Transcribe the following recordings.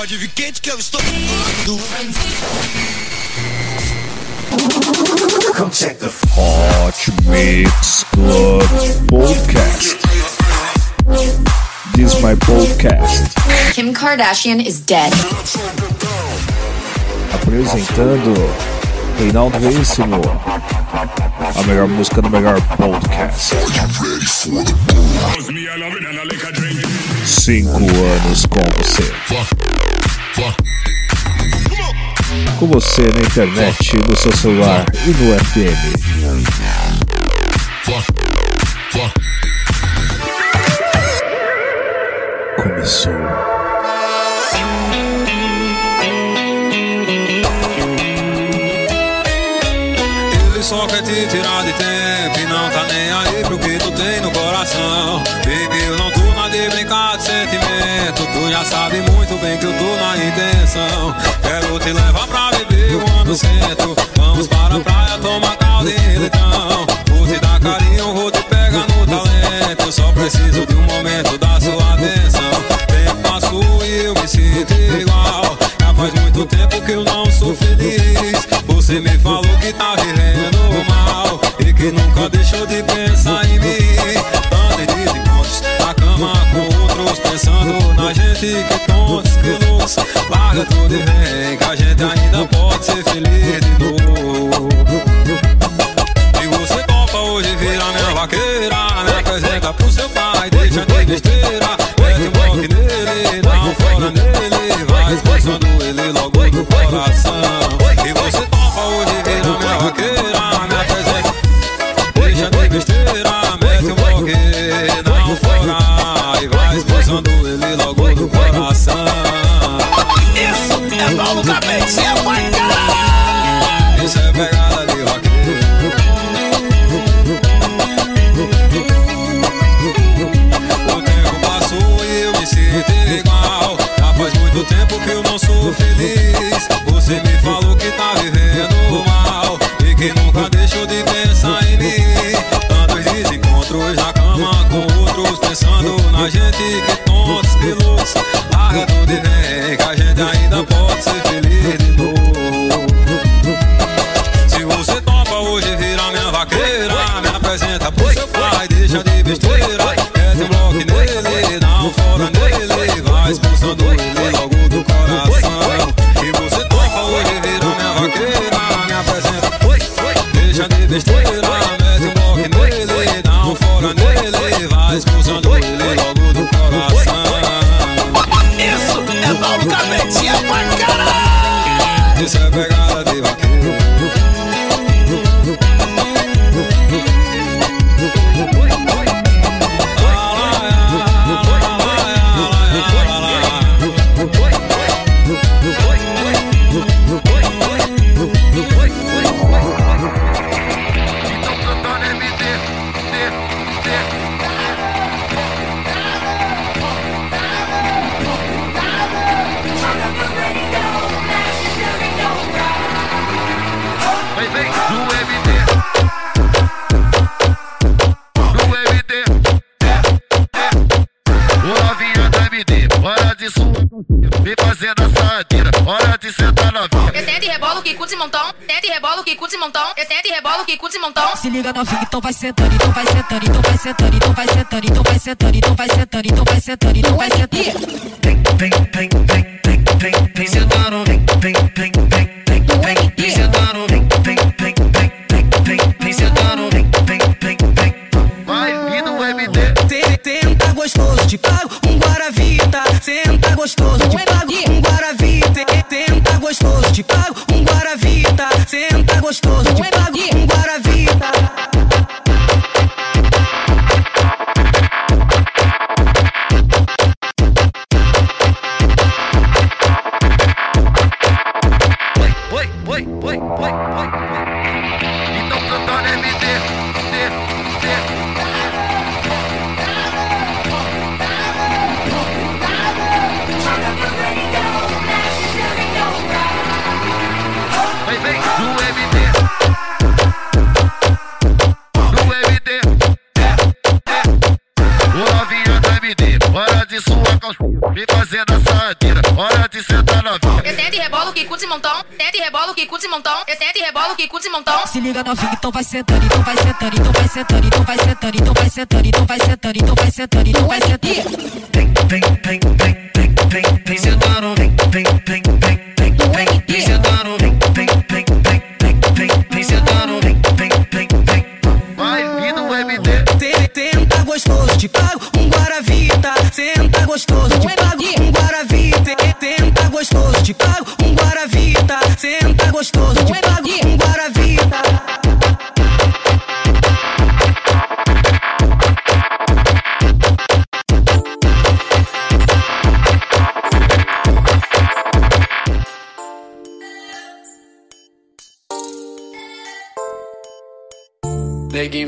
Pode vir quente que eu estou. Hot Mix Club Podcast. This is my podcast. Kim Kardashian is dead. Apresentando Reinaldo Veríssimo. A melhor música do melhor podcast. Cinco anos com você. Com você na internet, no seu celular e no FM. Começou. Que eu tô na intenção. Quero te levar pra beber um ano centro. Vamos para a praia tomar caldo e leitão. Vou te dar carinho, vou te pegar no talento. Eu só preciso de um momento da sua atenção. Tempo passou e eu me sinto igual. Já faz muito tempo que eu não sou feliz. Você me falou que tá vivendo mal e que nunca deixou de pensar pensando na gente. Que tontos, que loucos. Larga tudo e vem, que a gente ainda pode ser feliz de novo. E você topa hoje virar minha vaqueira Me apresenta pro seu pai, deixa de besteira Descende e rebola o que curte montão. Se liga novinho, então vai sentando, então vai sentando, então vai sentando, então vai sentando, então vai sentando, então vai sentando, então vai sentando, então vai sentando. Vem, vem, vem, Se liga novinho, então vai sentando, então vai sentando, então vai sentando, então vai sentando, então vai sentando, então vai sentando, então vai sentando, então vai sentando. Vem, vem, vem, vem, vem, vem, vem sentando, vem,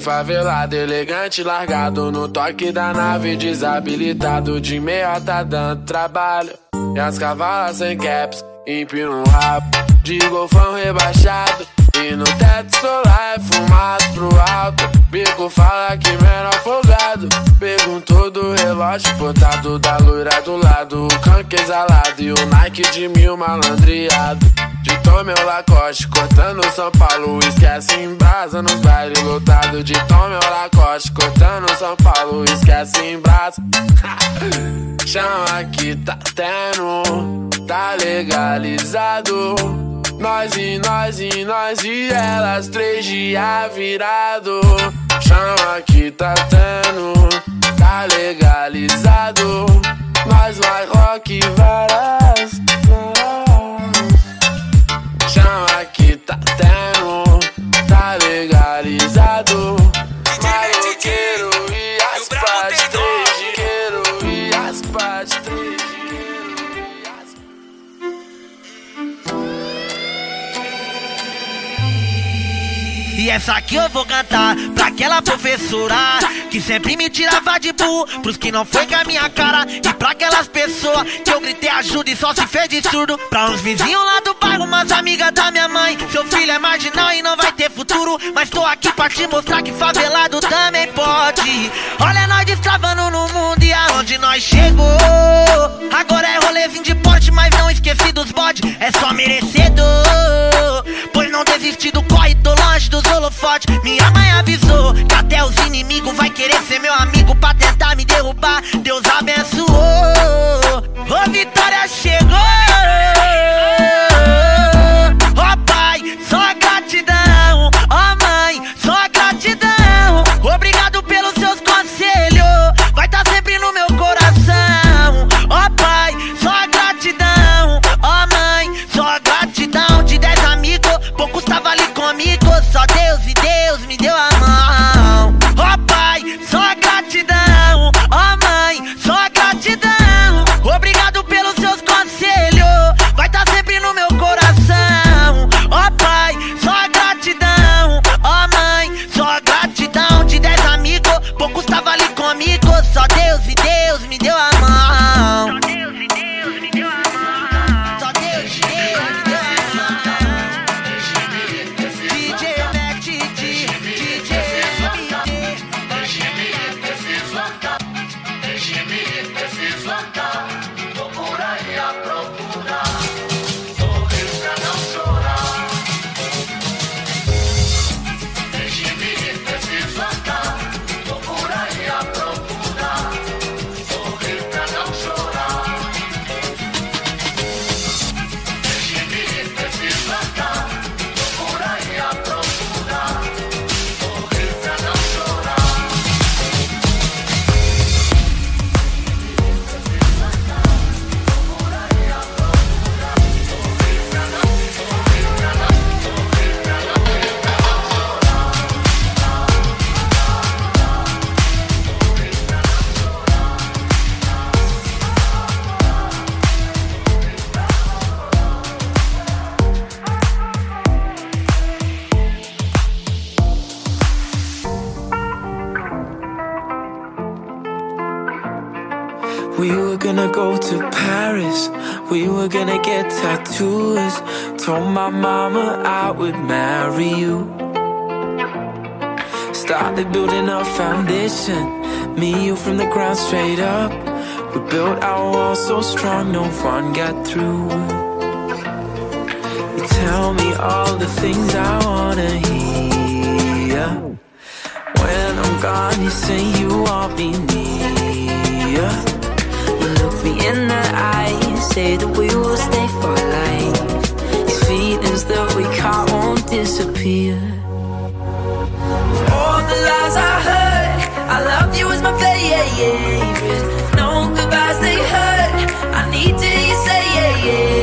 favelado, elegante, largado no toque da nave, desabilitado de meiota dando trabalho. E as cavalas sem caps, empina um rabo de golfão rebaixado. E no teto solar é fumado pro alto. Bico fala que menor folgado. Perguntou do relógio botado da loira do lado. O canque exalado e o Nike de mil malandreado. De Tom meu Lacoste, cortando São Paulo. Esquece em brasa nos bailes lotados. De Tom meu Lacoste, cortando São Paulo. Esquece em brasa. Chama que tá tendo, tá legalizado. Nós e nós e nós e elas, três dias virado. Chama que tá tendo, tá legalizado. Nós vai rock várias. Chama que tá tendo, tá legalizado. E essa aqui eu vou cantar pra aquela professora que sempre me tirava de burro pros que não foi com a minha cara. E pra aquelas pessoas que eu gritei ajuda e só se fez de surdo. Pra uns vizinhos lá do bairro, umas amigas da minha mãe. Seu filho é marginal e não vai ter futuro. Mas tô aqui pra te mostrar que favelado também pode. Olha nós destravando no mundo e aonde nós chegou. Agora é rolezinho de porte, mas não esqueci dos bodes. É só merecedor. Não desisti do corre, tô longe dos holofotes. Minha mãe avisou que até os inimigos vai querer ser meu amigo pra tentar me derrubar. Deus abençoou. Ô, Vitória chegou. told my mama I would marry you. Started building our foundation, me you from the ground straight up. We built our wall so strong, no one got through. You tell me all the things I wanna hear. When I'm gone, you say you want me near. You look me in the eye, you say that we will stay for life feelings that we caught won't disappear. All the lies I heard, I love you as my favorite. No goodbyes they hurt. I need to hear you say yeah yeah.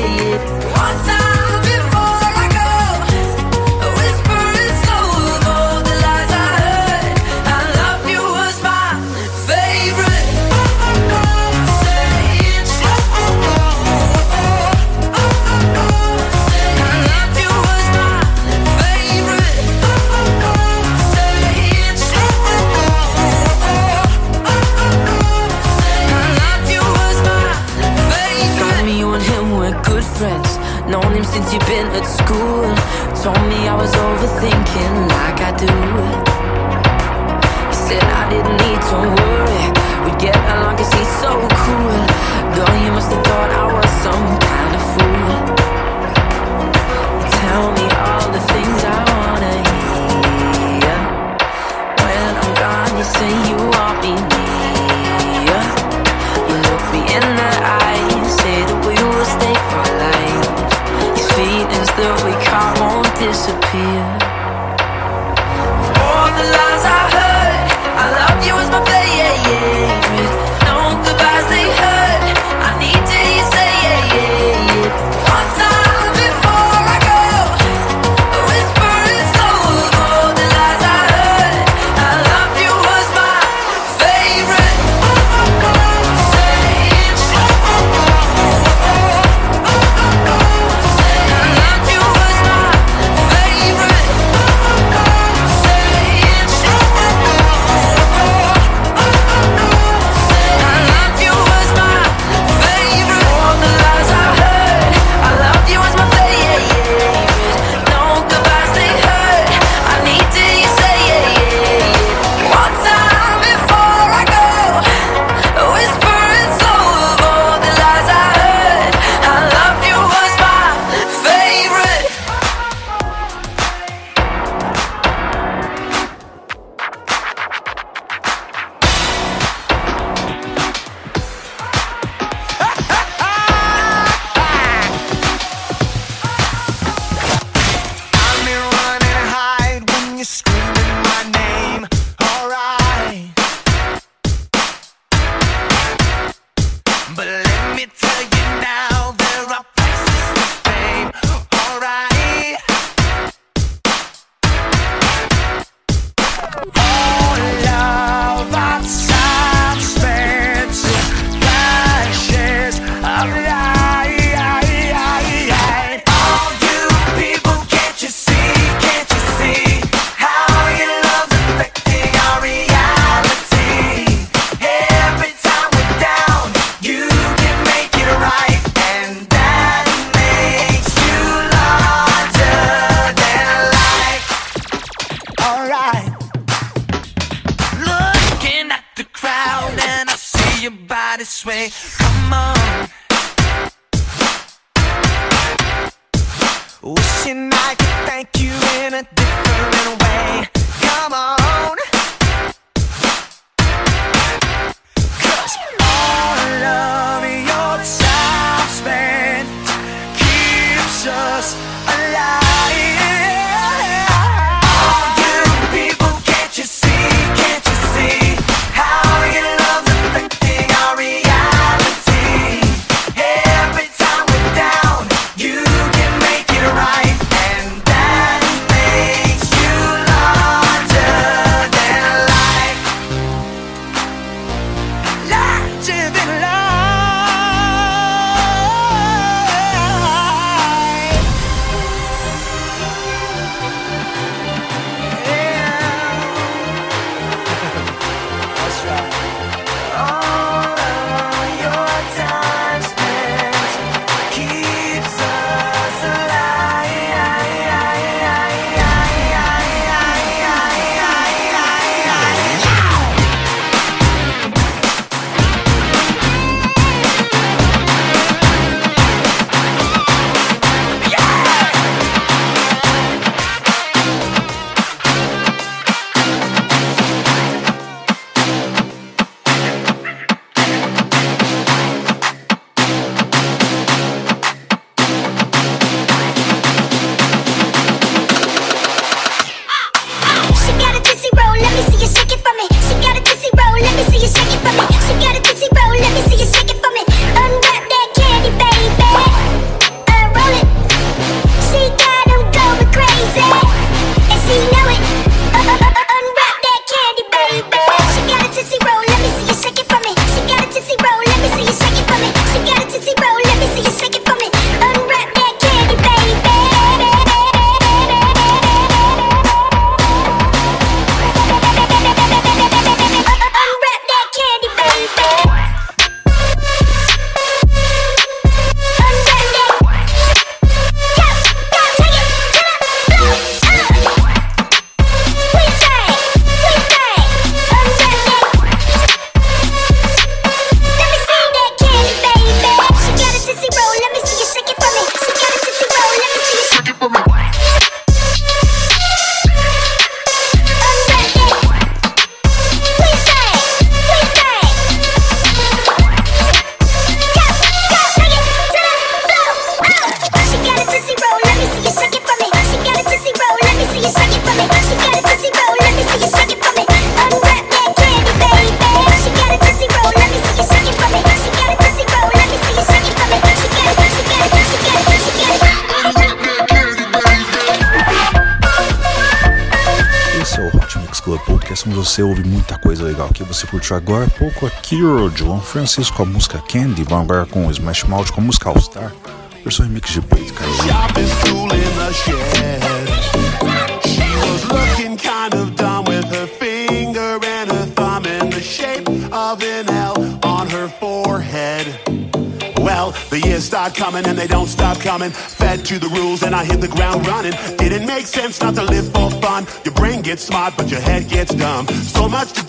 Você curtiu agora há pouco a Kiro, João Francisco com a música Candy, vamos agora com o Smash Mouth com a música All Star, versão remix de in the years start coming and they don't stop coming. Fed to the rules and I hit the ground running. Didn't make sense not to live for fun. Your brain gets smart, but your head gets dumb. So much to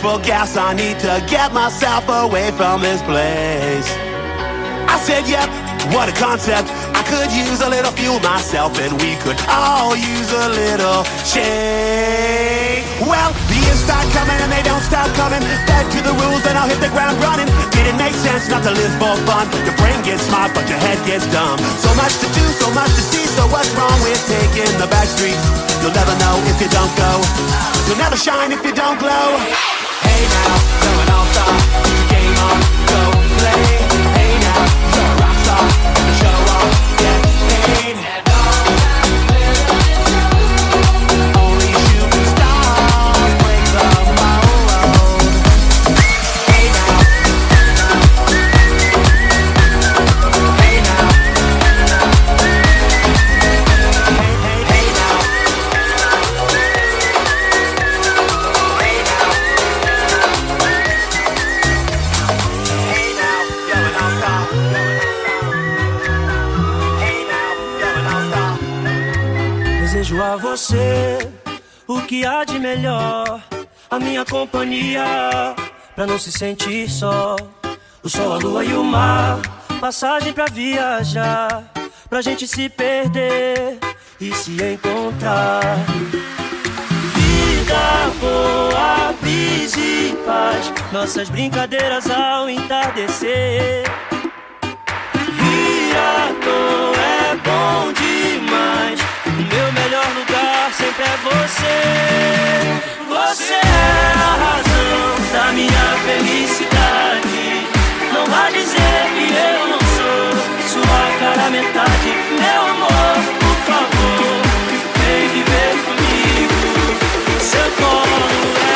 For gas? I need to get myself away from this place. I said, yep, what a concept. I could use a little fuel myself, and we could all use a little change. Well, the years start coming and they don't stop coming. Fed to the rules, and I'll hit the ground running. Didn't make sense not to live for fun. Your brain gets smart, but your head gets dumb. So much to do, so much to see. So what's wrong with taking the back streets? You'll never know if you don't go. You'll never shine if you don't glow right now. Não se sentir só. O sol, a lua e o mar, passagem pra viajar, pra gente se perder e se encontrar. Vida boa, bis e paz, nossas brincadeiras ao entardecer. Rir à é bom demais. O meu melhor lugar sempre é você. Você é a razão da minha felicidade. Não vá dizer que eu não sou sua cara metade. Meu amor, por favor, vem viver comigo. Seu colo é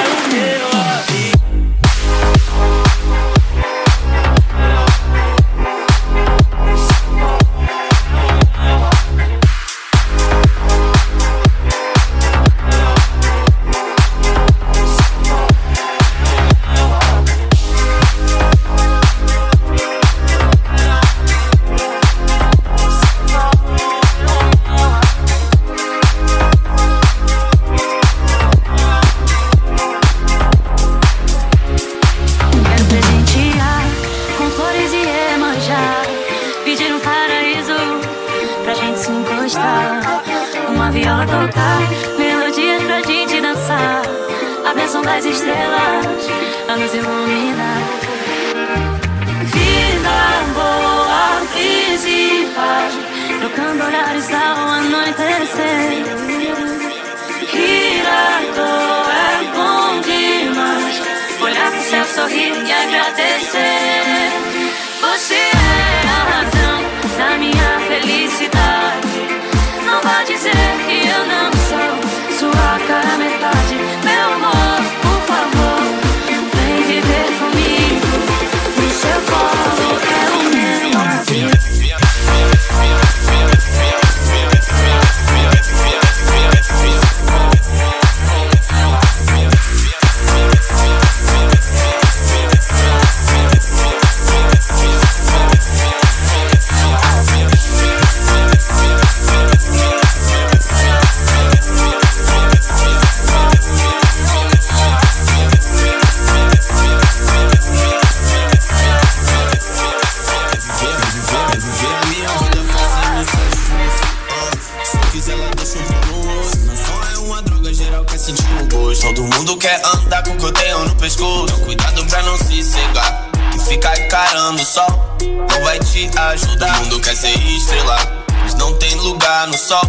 sol.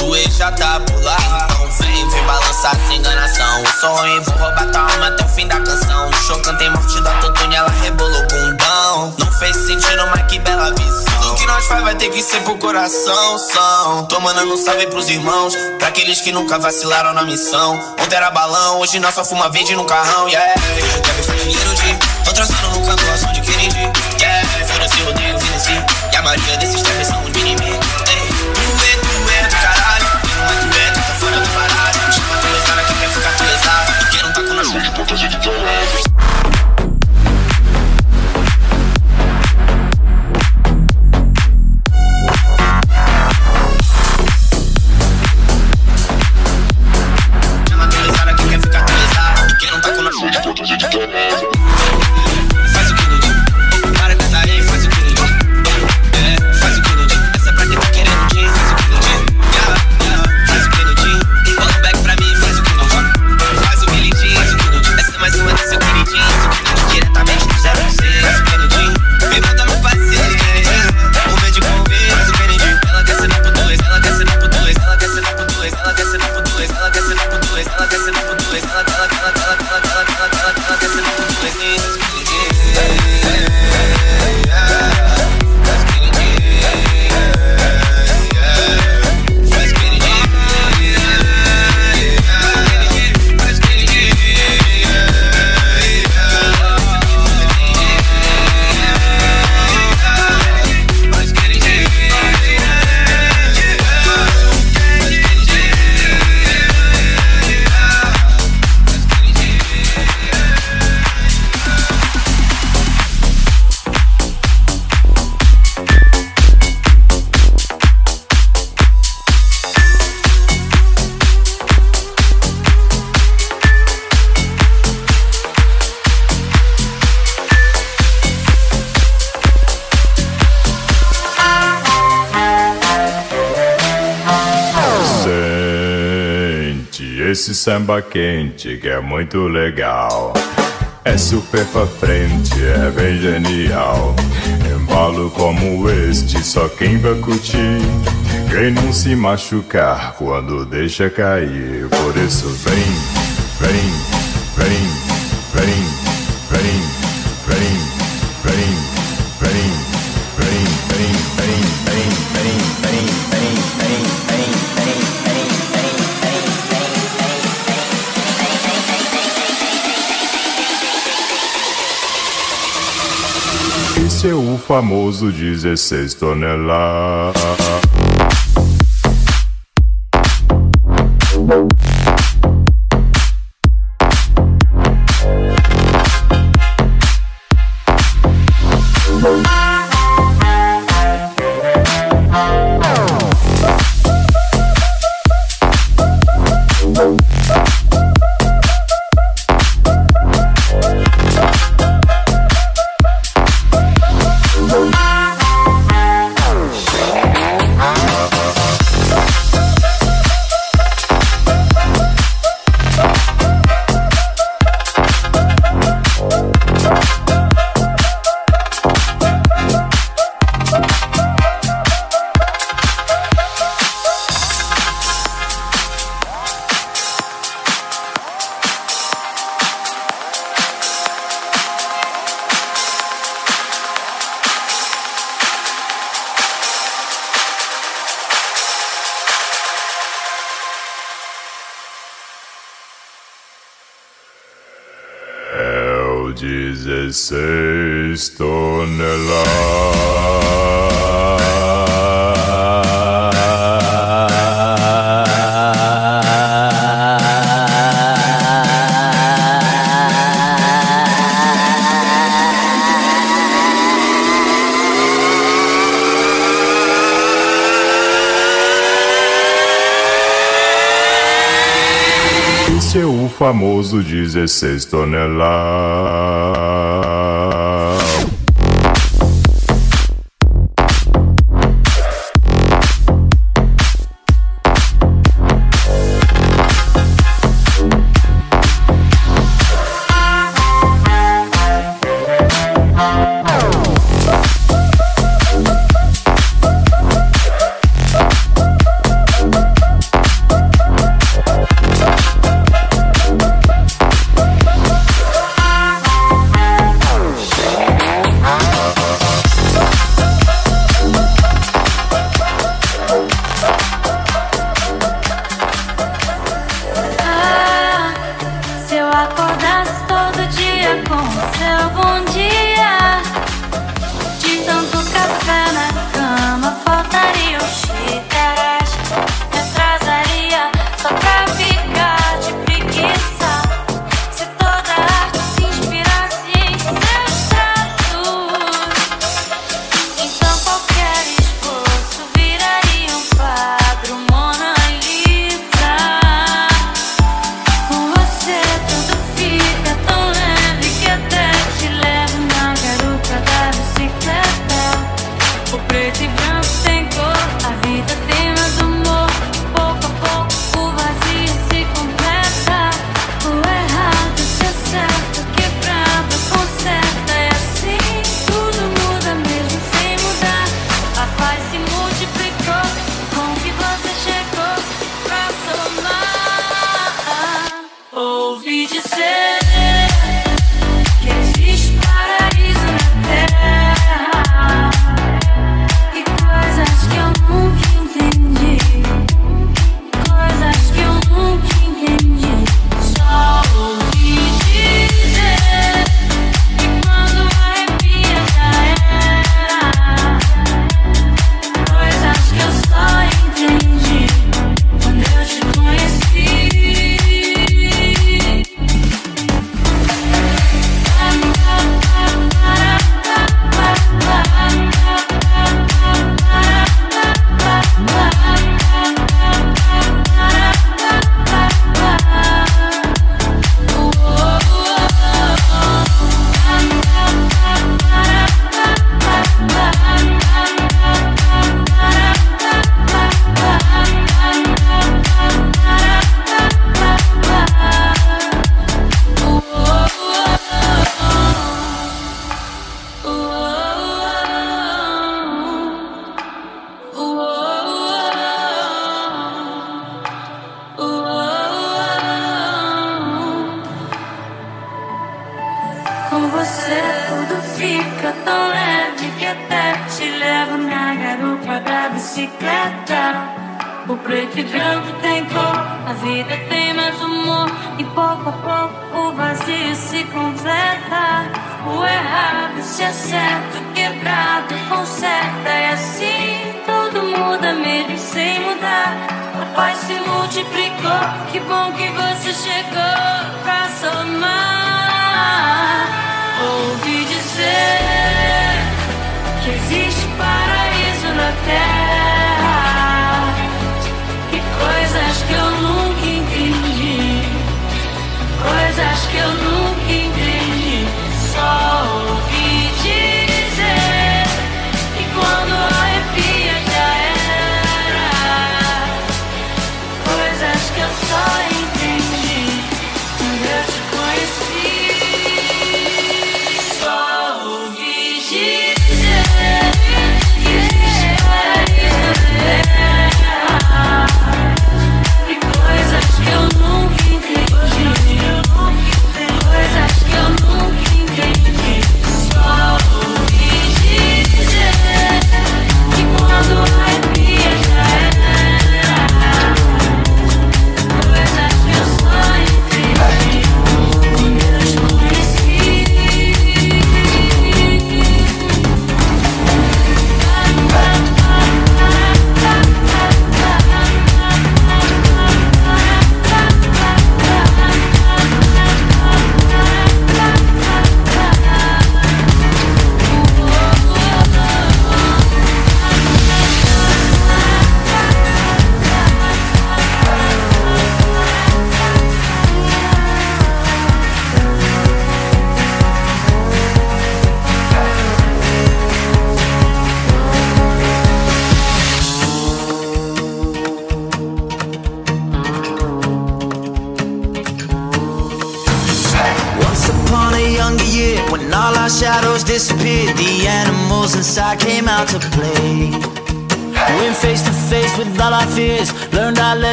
O ex já tá por lá. Então vem, vem balançar sem enganação. Eu sou ruim, vou roubar tua alma até o fim da canção. No show cantei morte da Totune, ela rebolou bundão. Não fez sentido, mas que bela visão. Tudo que nós faz vai ter que ser pro coração, são. Tô mandando um salve pros irmãos, pra aqueles que nunca vacilaram na missão. Ontem era balão, hoje nós só fuma verde no carrão, yeah. Hoje eu quero dinheiro de. Tô trazendo no canto a de Kennedy, yeah. Foda-se, odeio Vinicius. E a maioria desses samba quente que é muito legal. É super pra frente, é bem genial. Embalo como este, só quem vai curtir. Quem não se machucar quando deixa cair. Por isso, vem, vem, vem, vem. famoso 16 toneladas. seis Esse é o famoso 16 toneladas. com o seu bom dia. De tanto café na cama, faltaria o xícaras. Me atrasaria só pra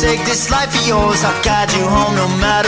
Take this life of yours. I'll guide you home no matter.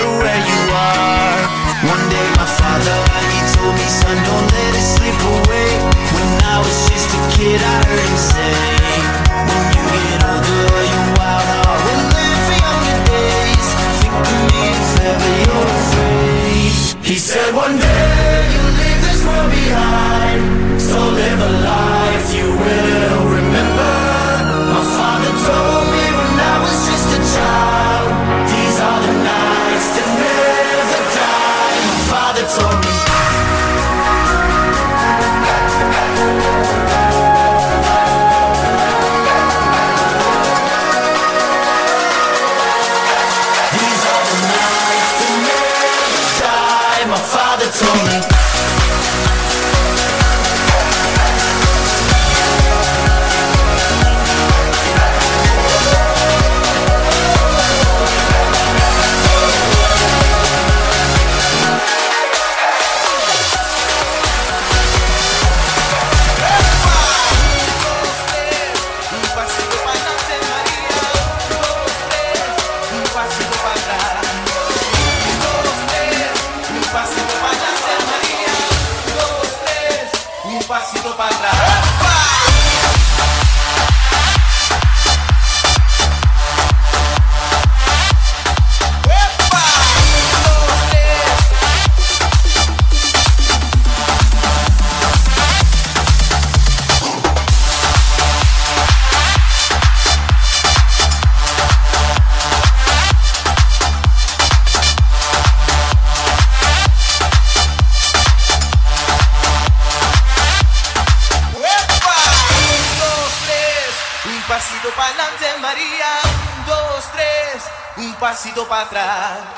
atrás.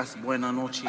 casi buena noche.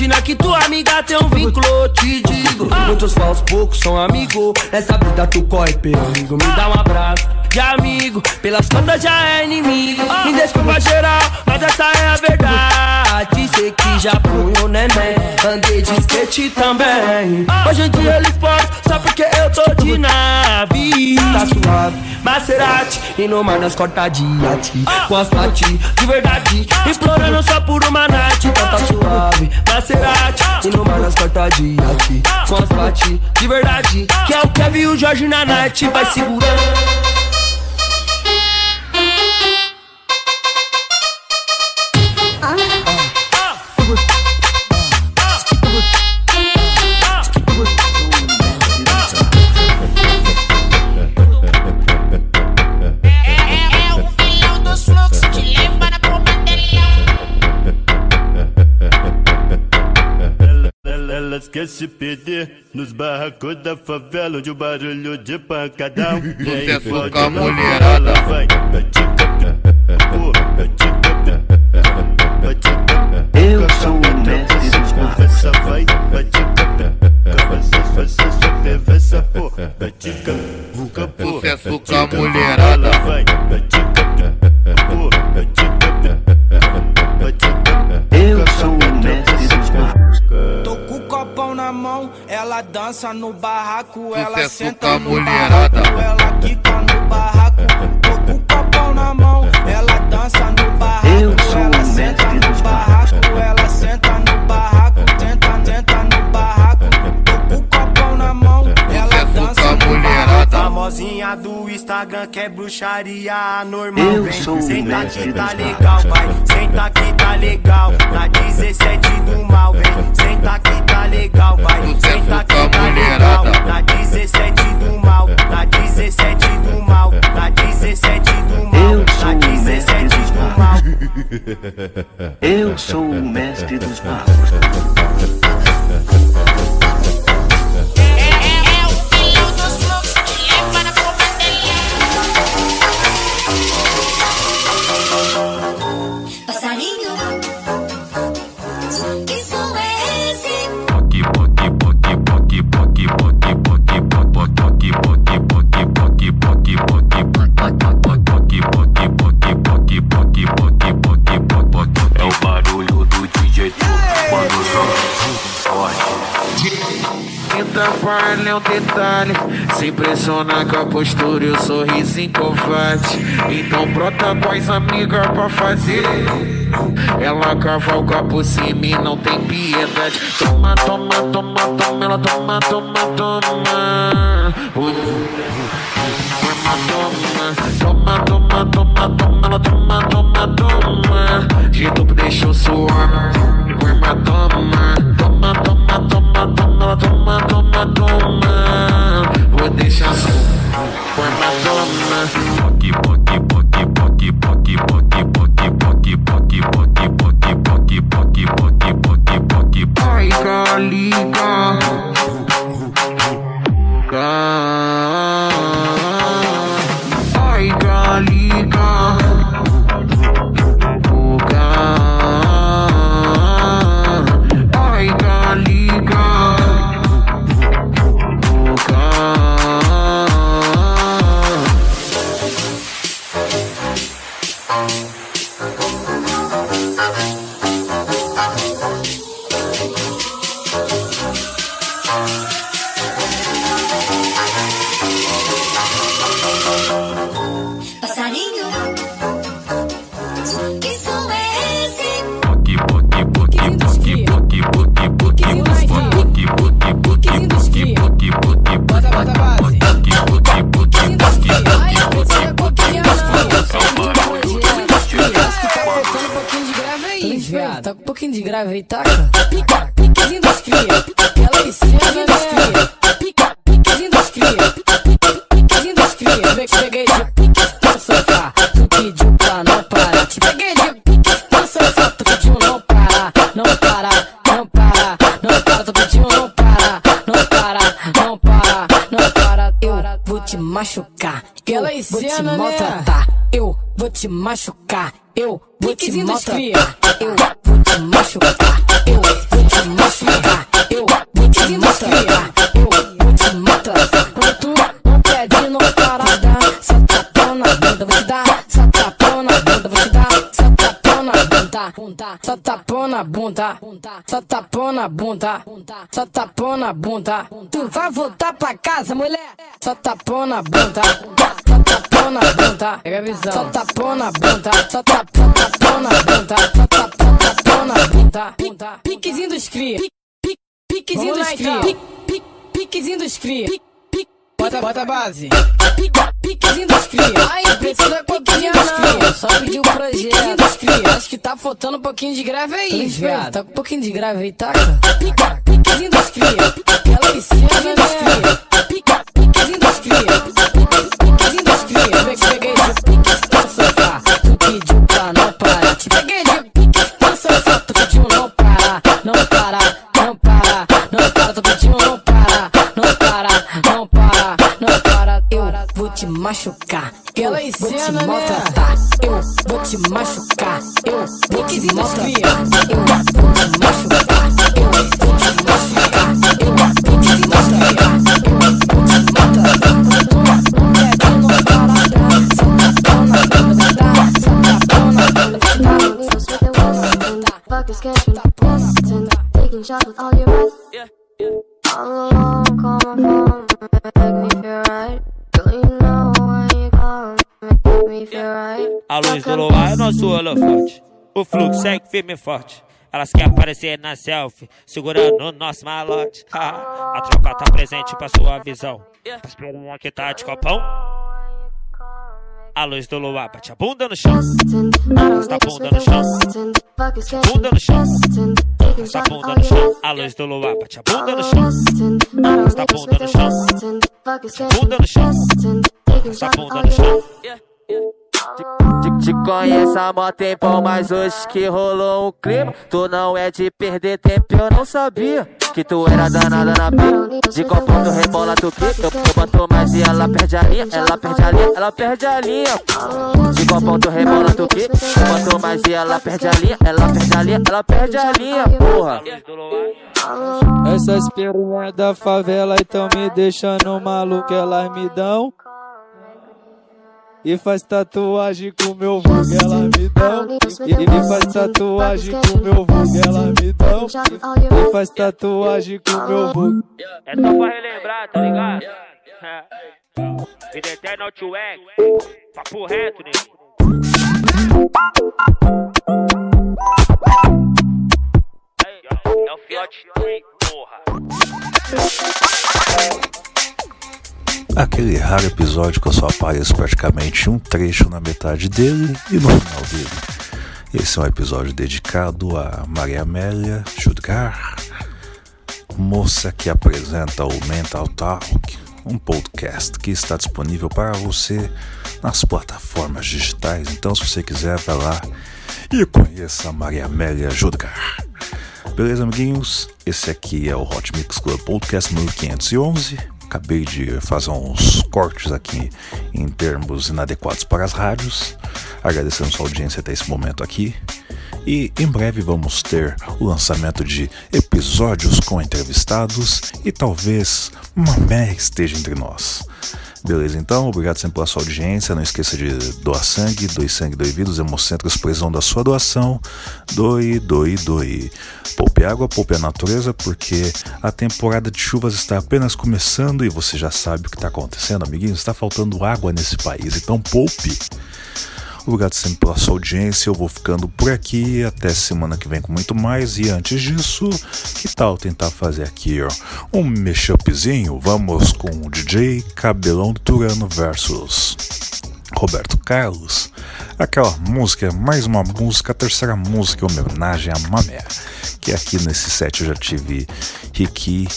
Imagina que tua amiga tem um vínculo, te digo. Muitos falsos, poucos são amigos. Nessa vida tu corre perigo, me dá um abraço de amigo. Pelas contas já é inimigo. Me desculpa geral, mas essa é a verdade. Sei que já fui um neném, andei de skate também. Hoje em dia eles podem, só porque eu tô de nave. Tá suave, Maserati, e no mar nós corta de. Com as pati, de verdade, implorando só por uma night. Então tá suave, Maserati, e no mar nós corta de. Com as pati, de verdade, que é o Kevin e o Jorge na night. Vai segurando. Querem se perder nos barracos da favela onde o barulho de pancadão Sucesso forte com a mulherada. vai, Eu sou o mestre dos conversa, vai, Sucesso com a mulherada. vai, ela dança no barraco, ela Sucesso senta no mulherada. barraco, ela quica no barraco. Tô com o copão na mão, ela dança no barraco, ela senta no barraco, ela senta no barraco, Instagram que é bruxaria anormal. Eu Vem, sou o senta que tá legal, vai, senta que tá legal. Na 17 do mal, vem, senta que tá legal, vai, senta que tá legal. Na 17 do mal, na 17 do mal, na 17 do mal, na 17 do mal. Eu sou o mestre dos magos. detalhe. Se impressiona com a postura e o sorriso covarde. Então brota com as amigas pra fazer. Ela cavalga por cima e não tem piedade. Toma, toma, toma, toma Ela toma, toma, toma. Ui. Toma, toma, toma, toma, toma Ela toma, toma, toma. De duplo deixa eu suar. Toma Toma, te machucar. Eu vou te maltratar. Eu vou te machucar. Eu vou te machucar. Eu vou te maltratar. Eu vou te maltratar. Quando tu não pede, não para dar. Só tapão na bunda, vou te dar. Só tapão na bunda, vou te dar. Só tapão na bunda. Só tapão na bunda. Só tapão na bunda. Só tapão na bunda. Tu vai voltar pra casa, mulher. Só tapão na bunda. Tapão na bunda. Pega a visão. Só tapão na bunda. Só tapão, tapão na bunda. Só tapão, tapão na bunda. Pique- Piquezinho dos cria. Pique- Piquezinho dos cria. então. Pique- pique- Piquezinho dos cria. Bota, bota a base. Pique- Piquezinho dos cria. Ai, precisa piquezinho dos cria. Só pediu o projeto. Dos cria. Acho que tá faltando um pouquinho de grave aí, viado. Tá com um pouquinho de grave aí, taca. Pique- Piquezinho dos cria. Ela cima dos cria. Pique- Piquezinho dos cria. Machucar. Eu vou te né? maltratar. Eu vou te machucar. Eu vou te maltratar. Holofote. O fluxo segue firme e forte. Elas querem aparecer na selfie, segurando o nosso malote. A tropa tá presente pra sua visão. Tá uma que tá de copão? A luz do luar bate a bunda no chão. Arrasta a bunda no chão. Bunda no chão. Arrasta a bunda no chão. A luz do luar bate a bunda no chão. Arrasta a bunda no chão. Bunda no chão. Arrasta a bunda no chão. Conheço há mó tempão, mas hoje que rolou um clima. Tu não é de perder tempo, eu não sabia. Que tu era danada na pia. De copão tu rebola, tu quica. Eu, boto mais e ela perde a linha. Ela perde a linha, ela perde a linha. De copão tu rebola, tu quica. Eu boto mais e ela perde a linha. Ela perde a linha, ela perde a linha, porra. Essas peruas da favela então me deixando maluco, elas me dão. E faz tatuagem com meu vulgo, elas me dão. E, e faz tatuagem com meu vulgo, elas me dão. E, faz tatuagem com meu vulgo. É só pra relembrar, tá ligado? É. Vida eterna tio X. Papo reto, né? Aí, ó, É o Fiote 3, porra. Aquele raro episódio que eu só apareço praticamente um trecho na metade dele e no final dele. Esse é um episódio dedicado a Maria Amélia Judgar, moça que apresenta o Mental Talk, um podcast que está disponível para você nas plataformas digitais. Então, se você quiser, vai lá e conheça a Maria Amélia Judgar. Beleza, amiguinhos? Esse aqui é o Hot Mix Club Podcast 1511. Acabei de fazer uns cortes aqui em termos inadequados para as rádios. Agradecendo sua audiência até esse momento aqui. E em breve vamos ter o lançamento de episódios com entrevistados e talvez Mamé esteja entre nós. Beleza, então, obrigado sempre pela sua audiência. Não esqueça de doar sangue, doe sangue, doe vida. Os hemocentros precisam da sua doação. Doe, doe, doe. Poupe água, poupe a natureza, porque a temporada de chuvas está apenas começando e você já sabe o que está acontecendo, amiguinhos. Está faltando água nesse país, então poupe. Obrigado sempre pela sua audiência. Eu vou ficando por aqui. Até semana que vem com muito mais. E antes disso, que tal tentar fazer aqui ó, um mashup?zinho? Vamos com o DJ Cabelão do Turano versus Roberto Carlos. Aquela música, mais uma música, a terceira música em homenagem a Mamé. Que aqui nesse set eu já tive Ricky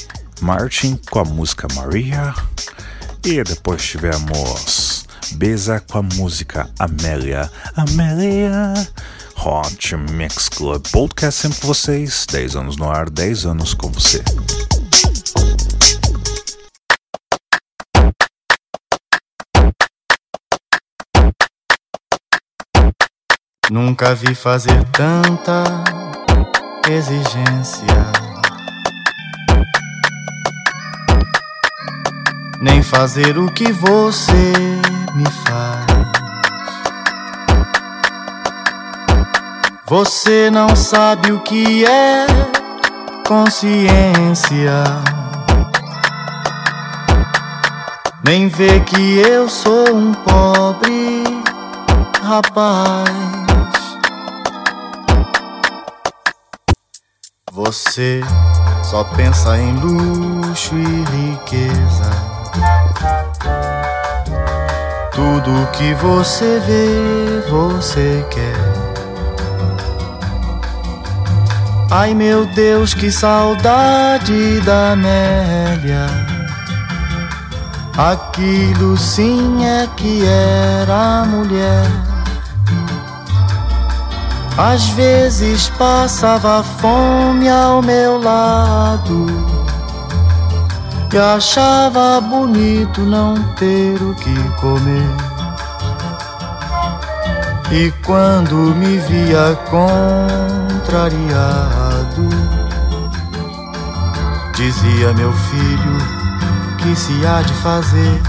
Martin com a música Maria. E depois tivemos Beza com a música Amélia. Amélia. Hot Mix Club Podcast sempre com vocês. 10 anos no ar, 10 anos com você. Nunca vi fazer tanta exigência. Nem fazer o que você me faz. Você não sabe o que é consciência. Nem vê que eu sou um pobre rapaz. Você só pensa em luxo e riqueza. Tudo que você vê, você quer. Ai meu Deus, que saudade da Amélia. Aquilo sim é que era mulher. Às vezes passava fome ao meu lado e achava bonito não ter o que comer. E quando me via contrariado, dizia meu filho que se há de fazer.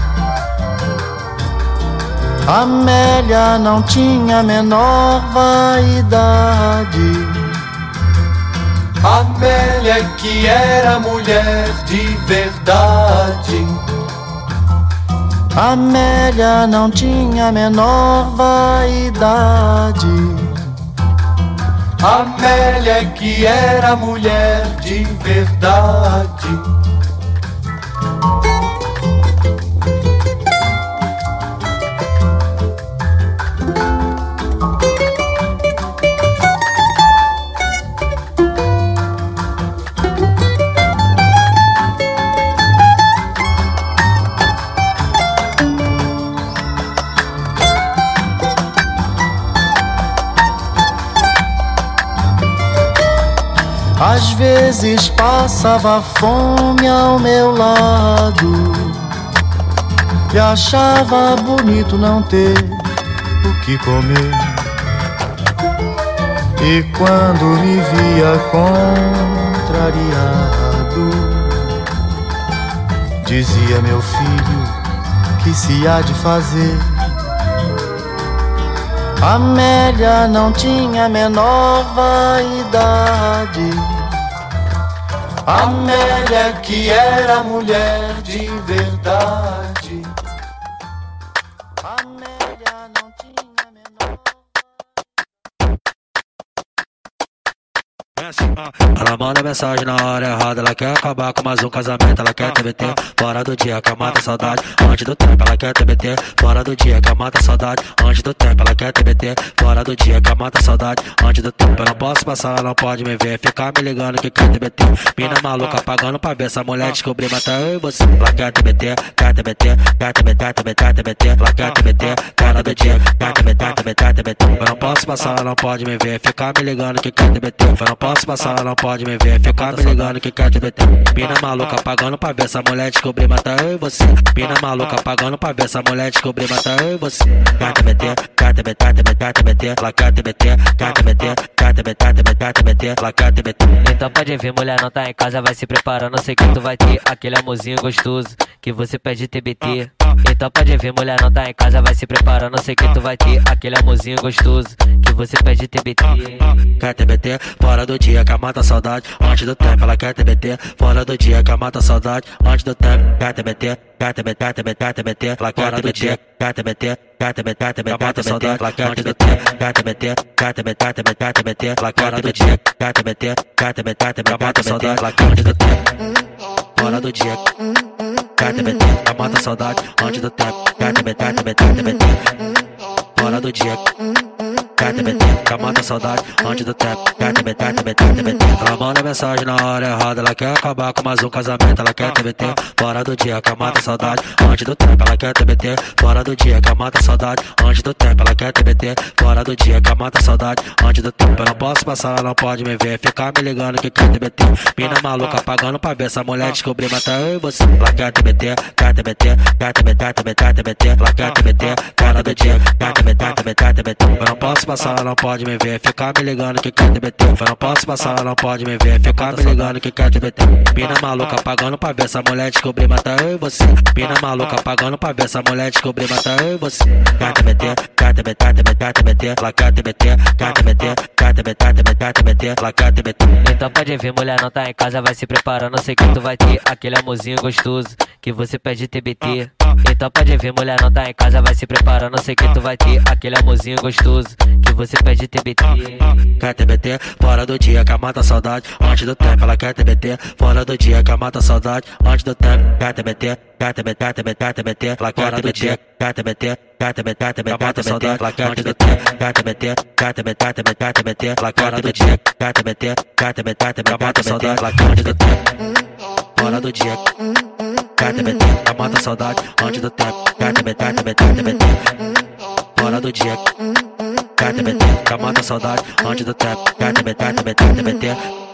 Amélia não tinha menor vaidade. Amélia que era mulher de verdade. Amélia não tinha menor vaidade. Amélia que era mulher de verdade. Vezes passava fome ao meu lado e achava bonito não ter o que comer. E quando me via contrariado, dizia meu filho que se há de fazer. Amélia não tinha menor vaidade. Amélia que era mulher de verdade. Ela manda mensagem na hora errada, ela quer acabar com mais um casamento, ela quer TBT, fora do dia, que mata saudade, antes do tempo, ela quer TBT, fora do dia, que mata saudade, antes do tempo, ela quer TBT, fora do dia, que mata saudade, antes do tempo, eu não posso passar, ela não pode me ver, ficar me ligando que quer TBT, mina maluca pagando pra ver essa mulher descobrir, tá eu e você, ela quer TBT, quer TBT, quer TBT, TBT, TBT, ela quer TBT, fora do dia, quer TBT, TBT, TBT, eu não posso passar, ela não pode me ver, ficar me ligando que quer TBT, eu não posso passar, ela não pode me ver, ficar me ligando que quer TBT, mina maluca pagando pra ver essa mulher descobrir, tá eu e você, mina maluca pagando pra ver essa mulher descobrir, tá eu e você, quer quer TBT, quer TBT, quer TBT, ela quer quer TBT, quer TBT, quer Quer TBT, ela quer TBT. Então pode vir, mulher não tá em casa, vai se preparando, sei que tu vai ter aquele amorzinho gostoso que você pede TBT. Então pode vir, mulher não tá em casa, vai se preparando, sei que tu vai ter aquele amorzinho gostoso que você pede TBT. Quer TBT, fora do dia, que mata a saudade, antes do tempo, ela quer TBT, fora do dia, que mata a saudade, antes do tempo, quer TBT, quer TBT, quer TBT, quer TBT, ela quer TBT, quer TBT, quer TBT, quer TBT, mata a saudade, ela quer TBT, quer TBT, quer TBT, quer TBT, quer TBT, ela quer TBT, quer TBT, quer TBT, quer TBT, mata a saudade, ela quer TBT, fora do dia, TBT, mata a saudade, antes do tempo, quer TBT, quer TBT, quer TBT. fora do dia. KTBT, que mata a saudade antes do tempo. KTBT, KTBT, KTBT. Ela manda mensagem na hora errada, ela quer acabar com mais um casamento. Ela quer TBT, fora do dia, que mata a saudade antes do tempo. Ela quer TBT, fora do dia, que mata a saudade antes do tempo. Ela quer TBT, fora do dia, que mata a saudade antes do tempo. Eu não posso passar, ela não pode me ver. Ficar me ligando que quer TBT. Mina maluca pagando pra ver essa mulher descobrir, mas tá eu e você. Ela quer TBT, quer TBT, quer TBT, TBT, TBT. Ela quer TBT, fora do dia, quer TBT, TBT, TBT. Eu não posso passar, ela não pode me ver. Ficar me ligando que quer TBT. Eu não posso passar, não pode me ver. Ficar me ligando que quer TBT. Mina maluca pagando pra ver essa mulher descobrir, tá eu e você. Mina maluca pagando pra ver essa mulher descobrir, tá eu e você. Quer TBT, quer TBT, TBT, quer TBT, quer TBT, quer TBT, quer TBT. Ela quer TBT. Então pode vir, mulher não tá em casa, vai se preparando. Sei que tu vai ter aquele amorzinho gostoso que você pede TBT. Então pode vir, mulher não tá em casa, vai se preparando. Sei que tu vai ter aquele amorzinho gostoso que você pede TBT. Quer TBT, fora do dia, que mata a saudade antes do tempo. Ela quer TBT, fora do dia, que mata a saudade antes do tempo. Quer TBT, TBT, quer TBT, quer TBT. Ela quer TBT, quer TBT, quer TBT, quer TBT, quer TBT. Ela quer TBT, quer TBT, quer TBT, quer TBT, quer TBT. Ela quer TBT, fora do dia. Quer TBT, que mata a saudade antes do tempo. Quer TBT, quer TBT. Fora do dia. Quer TBT, que mata a saudade antes do tempo. Quer TBT, quer TBT.